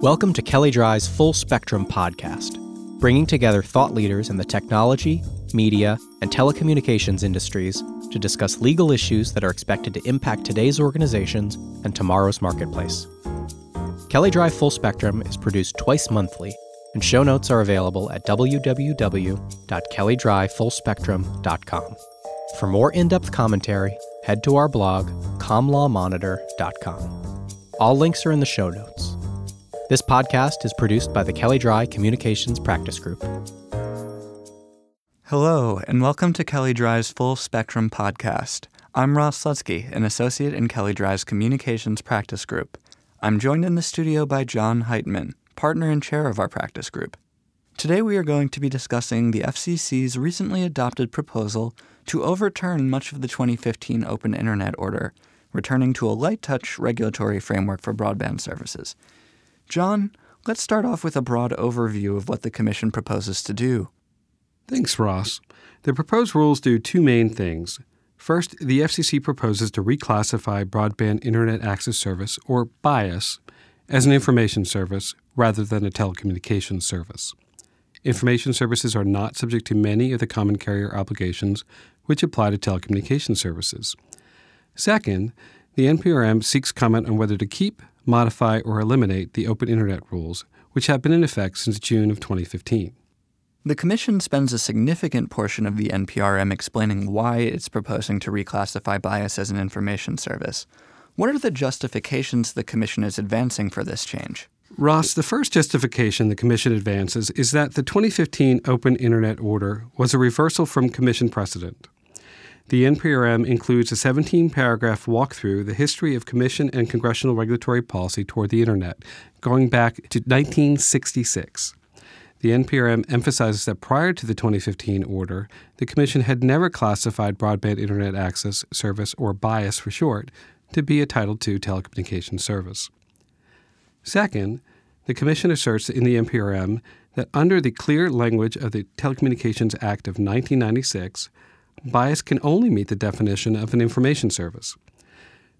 Welcome to Kelley Drye's Full Spectrum podcast, bringing together thought leaders in the technology, media, and telecommunications industries to discuss legal issues that are expected to impact today's organizations and tomorrow's marketplace. Kelley Drye Full Spectrum is produced twice monthly, and show notes are available at www.kelleydryefullspectrum.com. For more in depth commentary, head to our blog, comlawmonitor.com. All links are in the show notes. This podcast is produced by the Kelley Drye Communications Practice Group. Hello, and welcome to Kelley Drye's Full Spectrum podcast. I'm Ross Slutsky, an associate in Kelley Drye's Communications Practice Group. I'm joined in the studio by John Heitmann, partner and chair of our practice group. Today we are going to be discussing the FCC's recently adopted proposal to overturn much of the 2015 Open Internet Order, returning to a light touch regulatory framework for broadband services. John, let's start off with a broad overview of what the Commission proposes to do. Thanks, Ross. The proposed rules do two main things. First, the FCC proposes to reclassify Broadband Internet Access Service, or BIAS, as an information service rather than a telecommunications service. Information services are not subject to many of the common carrier obligations which apply to telecommunications services. Second, the NPRM seeks comment on whether to keep, modify, or eliminate the Open Internet rules, which have been in effect since June of 2015. The Commission spends a significant portion of the NPRM explaining why it's proposing to reclassify BIAS as an information service. What are the justifications the Commission is advancing for this change? Ross, the first justification the Commission advances is that the 2015 Open Internet Order was a reversal from Commission precedent. The NPRM includes a 17 paragraph walkthrough the history of Commission and congressional regulatory policy toward the Internet, going back to 1966. The NPRM emphasizes that prior to the 2015 order, the Commission had never classified Broadband Internet Access Service, or BIAS for short, to be a Title II telecommunications service. Second, the Commission asserts in the NPRM that under the clear language of the Telecommunications Act of 1996, BIAS can only meet the definition of an information service,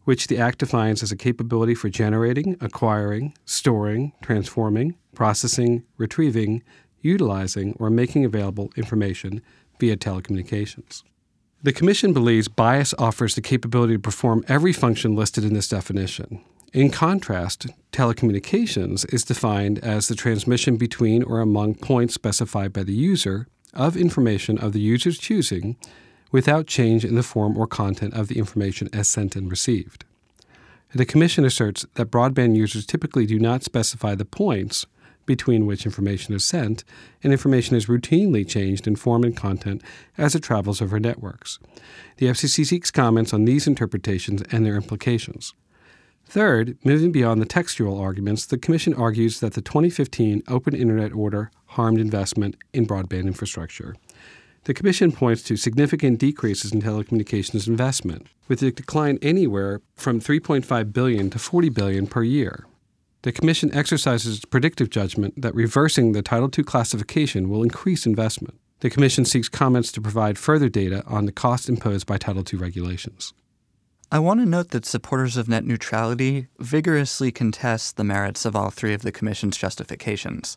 which the Act defines as a capability for generating, acquiring, storing, transforming, processing, retrieving, utilizing, or making available information via telecommunications. The Commission believes BIAS offers the capability to perform every function listed in this definition. In contrast, telecommunications is defined as the transmission between or among points specified by the user of information of the user's choosing without change in the form or content of the information as sent and received. The Commission asserts that broadband users typically do not specify the points between which information is sent, and information is routinely changed in form and content as it travels over networks. The FCC seeks comments on these interpretations and their implications. Third, moving beyond the textual arguments, the Commission argues that the 2015 Open Internet Order harmed investment in broadband infrastructure. The Commission points to significant decreases in telecommunications investment, with a decline anywhere from 3.5 billion to 40 billion per year. The Commission exercises its predictive judgment that reversing the Title II classification will increase investment. The Commission seeks comments to provide further data on the cost imposed by Title II regulations. I want to note that supporters of net neutrality vigorously contest the merits of all three of the Commission's justifications.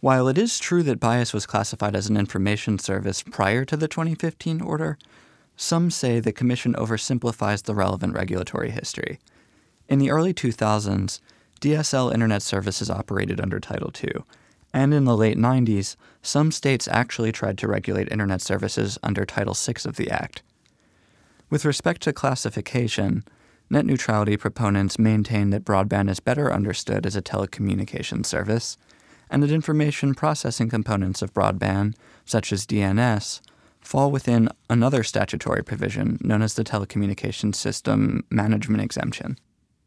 While it is true that BIAS was classified as an information service prior to the 2015 order, some say the Commission oversimplifies the relevant regulatory history. In the early 2000s, DSL internet services operated under Title II, and in the late 90s, some states actually tried to regulate internet services under Title VI of the Act. With respect to classification, net neutrality proponents maintain that broadband is better understood as a telecommunications service and that information processing components of broadband, such as DNS, fall within another statutory provision known as the Telecommunications System Management Exemption.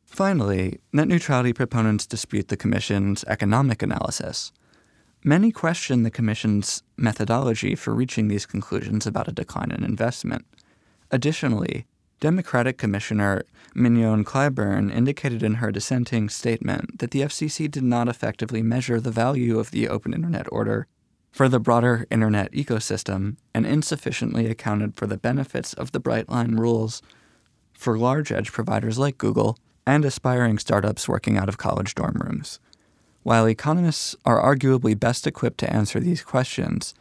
Finally, net neutrality proponents dispute the Commission's economic analysis. Many question the Commission's methodology for reaching these conclusions about a decline in investment. Additionally, Democratic Commissioner Mignon Clyburn indicated in her dissenting statement that the FCC did not effectively measure the value of the Open Internet Order for the broader Internet ecosystem and insufficiently accounted for the benefits of the Bright Line rules for large edge providers like Google and aspiring startups working out of college dorm rooms. While economists are arguably best equipped to answer these questions,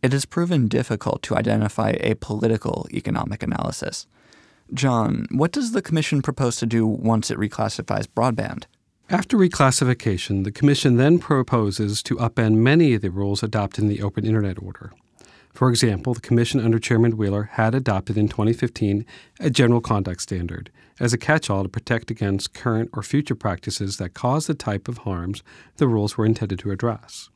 it has proven difficult to identify a political economic analysis. John, what does the Commission propose to do once it reclassifies broadband? After reclassification, the Commission then proposes to upend many of the rules adopted in the Open Internet Order. For example, the Commission under Chairman Wheeler had adopted in 2015 a general conduct standard as a catch all to protect against current or future practices that cause the type of harms the rules were intended to address.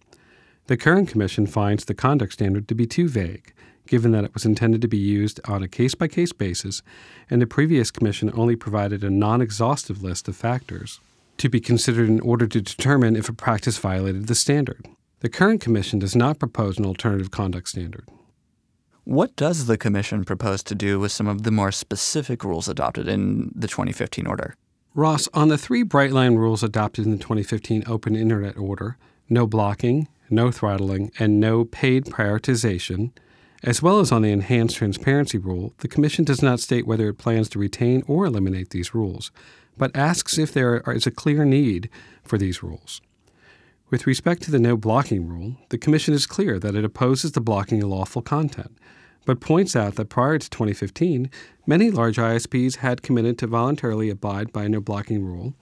The current Commission finds the conduct standard to be too vague, given that it was intended to be used on a case by case basis, and the previous Commission only provided a non exhaustive list of factors to be considered in order to determine if a practice violated the standard. The current Commission does not propose an alternative conduct standard. What does the Commission propose to do with some of the more specific rules adopted in the 2015 order? Ross, on the three bright line rules adopted in the 2015 Open Internet Order no blocking, no throttling, and no paid prioritization, as well as on the enhanced transparency rule, the Commission does not state whether it plans to retain or eliminate these rules, but asks if there is a clear need for these rules. With respect to the no blocking rule, the Commission is clear that it opposes the blocking of lawful content, but points out that prior to 2015, many large ISPs had committed to voluntarily abide by a no blocking rule,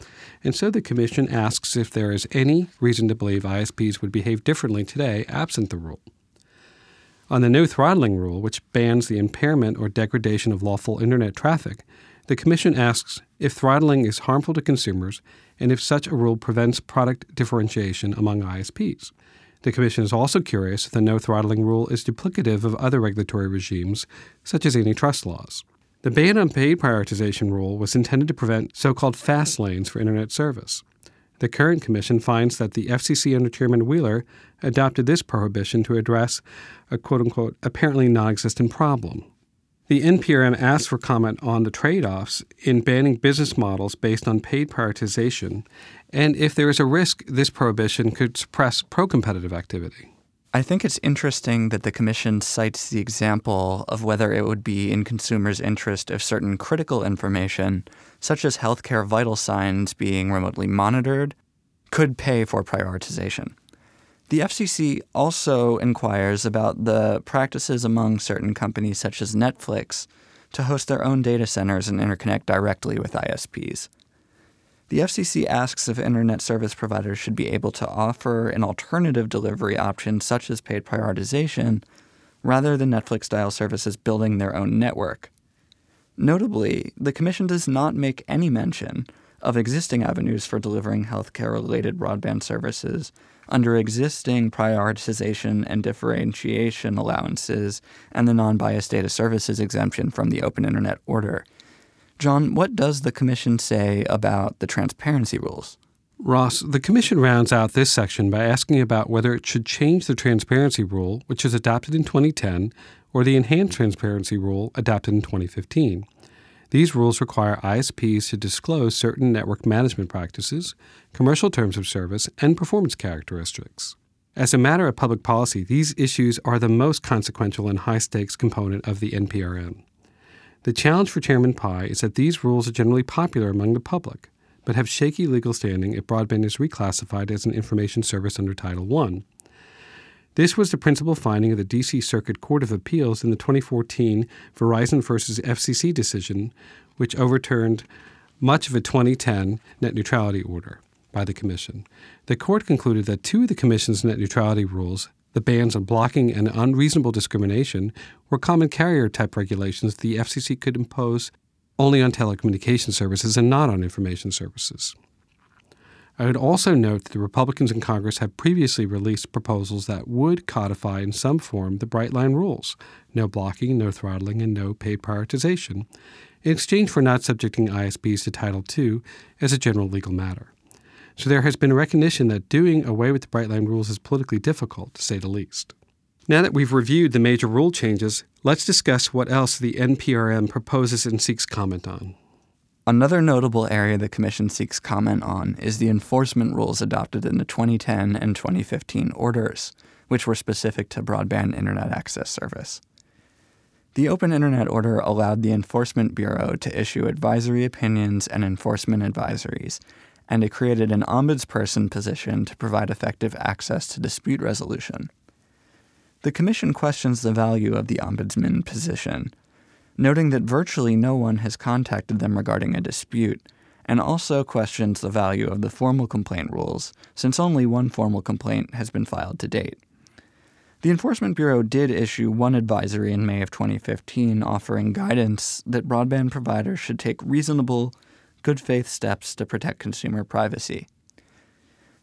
and so the Commission asks if there is any reason to believe ISPs would behave differently today absent the rule. On the no throttling rule, which bans the impairment or degradation of lawful Internet traffic, the Commission asks if throttling is harmful to consumers and if such a rule prevents product differentiation among ISPs. The Commission is also curious if the no throttling rule is duplicative of other regulatory regimes, such as antitrust laws. The ban on paid prioritization rule was intended to prevent so called fast lanes for Internet service. The current Commission finds that the FCC under Chairman Wheeler adopted this prohibition to address a quote unquote apparently non existent problem. The NPRM asked for comment on the trade offs in banning business models based on paid prioritization and if there is a risk this prohibition could suppress pro competitive activity. I think it's interesting that the Commission cites the example of whether it would be in consumers' interest if certain critical information, such as healthcare vital signs being remotely monitored, could pay for prioritization. The FCC also inquires about the practices among certain companies, such as Netflix, to host their own data centers and interconnect directly with ISPs. The FCC asks if internet service providers should be able to offer an alternative delivery option, such as paid prioritization, rather than Netflix style services building their own network. Notably, the Commission does not make any mention of existing avenues for delivering healthcare related broadband services under existing prioritization and differentiation allowances and the non biased data services exemption from the Open Internet Order. John, what does the Commission say about the transparency rules? Ross, the Commission rounds out this section by asking about whether it should change the transparency rule, which was adopted in 2010, or the enhanced transparency rule adopted in 2015. These rules require ISPs to disclose certain network management practices, commercial terms of service, and performance characteristics. As a matter of public policy, these issues are the most consequential and high stakes component of the NPRM. The challenge for Chairman Pai is that these rules are generally popular among the public, but have shaky legal standing if broadband is reclassified as an information service under Title I. This was the principal finding of the D.C. Circuit Court of Appeals in the 2014 Verizon versus FCC decision, which overturned much of a 2010 net neutrality order by the Commission. The court concluded that two of the Commission's net neutrality rules the bans on blocking and unreasonable discrimination were common carrier type regulations the FCC could impose only on telecommunication services and not on information services. I would also note that the Republicans in Congress have previously released proposals that would codify in some form the Bright Line rules no blocking, no throttling, and no paid prioritization in exchange for not subjecting ISPs to Title II as a general legal matter. So there has been recognition that doing away with the Bright Line rules is politically difficult, to say the least. Now that we've reviewed the major rule changes, let's discuss what else the NPRM proposes and seeks comment on. Another notable area the Commission seeks comment on is the enforcement rules adopted in the 2010 and 2015 orders, which were specific to broadband internet access service. The Open Internet Order allowed the Enforcement Bureau to issue advisory opinions and enforcement advisories and it created an ombudsperson position to provide effective access to dispute resolution. The Commission questions the value of the ombudsman position, noting that virtually no one has contacted them regarding a dispute, and also questions the value of the formal complaint rules, since only one formal complaint has been filed to date. The Enforcement Bureau did issue one advisory in May of 2015 offering guidance that broadband providers should take reasonable, good faith steps to protect consumer privacy.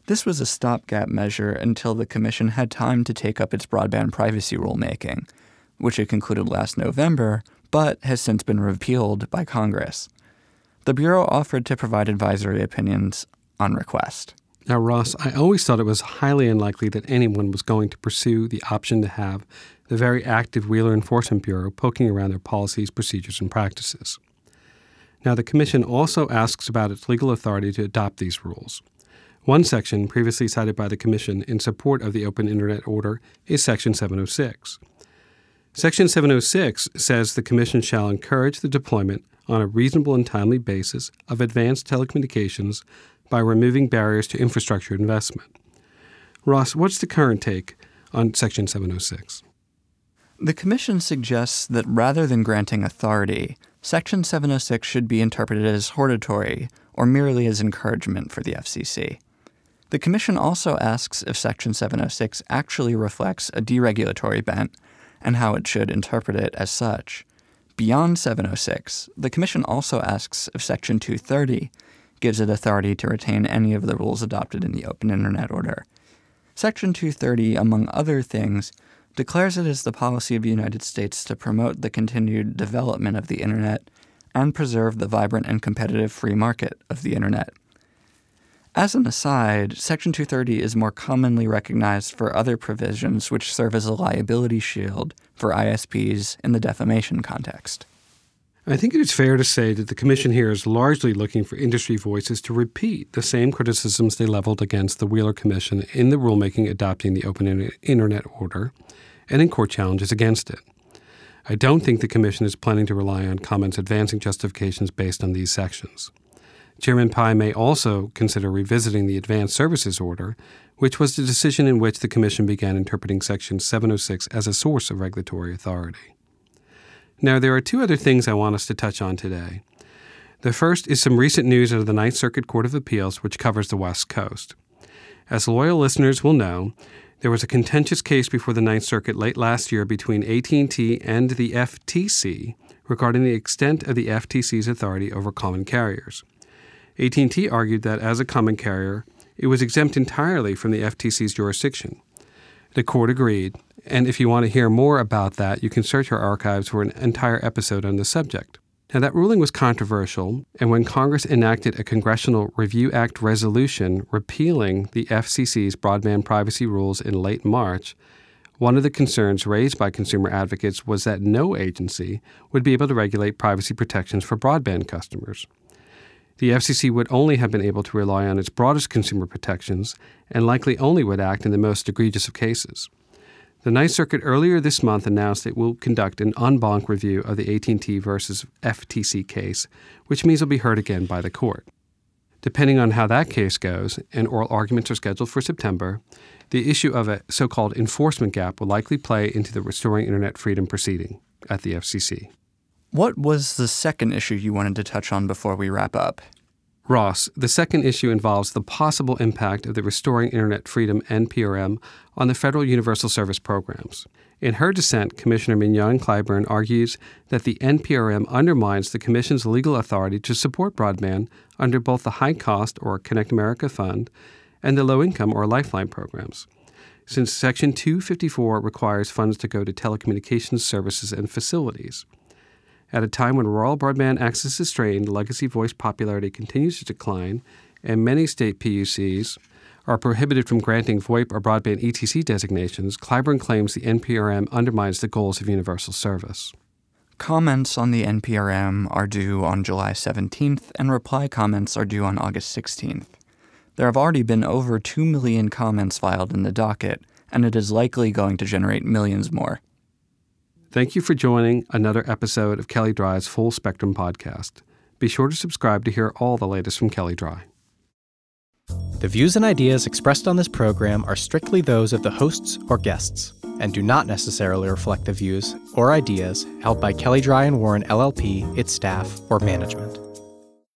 This was a stopgap measure until the Commission had time to take up its broadband privacy rulemaking, which it concluded last November, but has since been repealed by Congress. The Bureau offered to provide advisory opinions on request. Now, Ross, I always thought it was highly unlikely that anyone was going to pursue the option to have the very active Wheeler Enforcement Bureau poking around their policies, procedures, and practices. Now, the Commission also asks about its legal authority to adopt these rules. One section previously cited by the Commission in support of the Open Internet Order is Section 706. Section 706 says the Commission shall encourage the deployment on a reasonable and timely basis of advanced telecommunications by removing barriers to infrastructure investment. Ross, what's the current take on Section 706? The Commission suggests that rather than granting authority, Section 706 should be interpreted as hortatory or merely as encouragement for the FCC. The Commission also asks if Section 706 actually reflects a deregulatory bent and how it should interpret it as such. Beyond 706, the Commission also asks if Section 230 gives it authority to retain any of the rules adopted in the Open Internet Order. Section 230, among other things, declares it is the policy of the United States to promote the continued development of the Internet and preserve the vibrant and competitive free market of the Internet. As an aside, Section 230 is more commonly recognized for other provisions which serve as a liability shield for ISPs in the defamation context. I think it is fair to say that the Commission here is largely looking for industry voices to repeat the same criticisms they leveled against the Wheeler Commission in the rulemaking adopting the Open Internet Order and in court challenges against it. I don't think the Commission is planning to rely on comments advancing justifications based on these sections. Chairman Pai may also consider revisiting the Advanced Services Order, which was the decision in which the Commission began interpreting Section 706 as a source of regulatory authority. Now, there are two other things I want us to touch on today. The first is some recent news out of the Ninth Circuit Court of Appeals, which covers the West Coast. As loyal listeners will know, there was a contentious case before the Ninth Circuit late last year between AT&T and the FTC regarding the extent of the FTC's authority over common carriers. AT&T argued that as a common carrier, it was exempt entirely from the FTC's jurisdiction. The court agreed, and if you want to hear more about that, you can search our archives for an entire episode on the subject. Now, that ruling was controversial, and when Congress enacted a Congressional Review Act resolution repealing the FCC's broadband privacy rules in late March, one of the concerns raised by consumer advocates was that no agency would be able to regulate privacy protections for broadband customers the FCC would only have been able to rely on its broadest consumer protections and likely only would act in the most egregious of cases. The Ninth Circuit earlier this month announced it will conduct an en banc review of the AT&T versus FTC case, which means it'll be heard again by the court. Depending on how that case goes, and oral arguments are scheduled for September, the issue of a so-called enforcement gap will likely play into the restoring internet freedom proceeding at the FCC. What was the second issue you wanted to touch on before we wrap up? Ross, the second issue involves the possible impact of the Restoring Internet Freedom NPRM on the federal universal service programs. In her dissent, Commissioner Mignon Clyburn argues that the NPRM undermines the Commission's legal authority to support broadband under both the High Cost or Connect America Fund and the Low Income or Lifeline programs. Since Section 254 requires funds to go to telecommunications services and facilities. At a time when rural broadband access is strained, legacy voice popularity continues to decline, and many state PUCs are prohibited from granting VoIP or broadband ETC designations, Clyburn claims the NPRM undermines the goals of universal service. Comments on the NPRM are due on July 17th, and reply comments are due on August 16th. There have already been over 2 million comments filed in the docket, and it is likely going to generate millions more. Thank you for joining another episode of Kelley Drye's Full Spectrum podcast. Be sure to subscribe to hear all the latest from Kelley Drye. The views and ideas expressed on this program are strictly those of the hosts or guests and do not necessarily reflect the views or ideas held by Kelley Drye and Warren LLP, its staff, or management.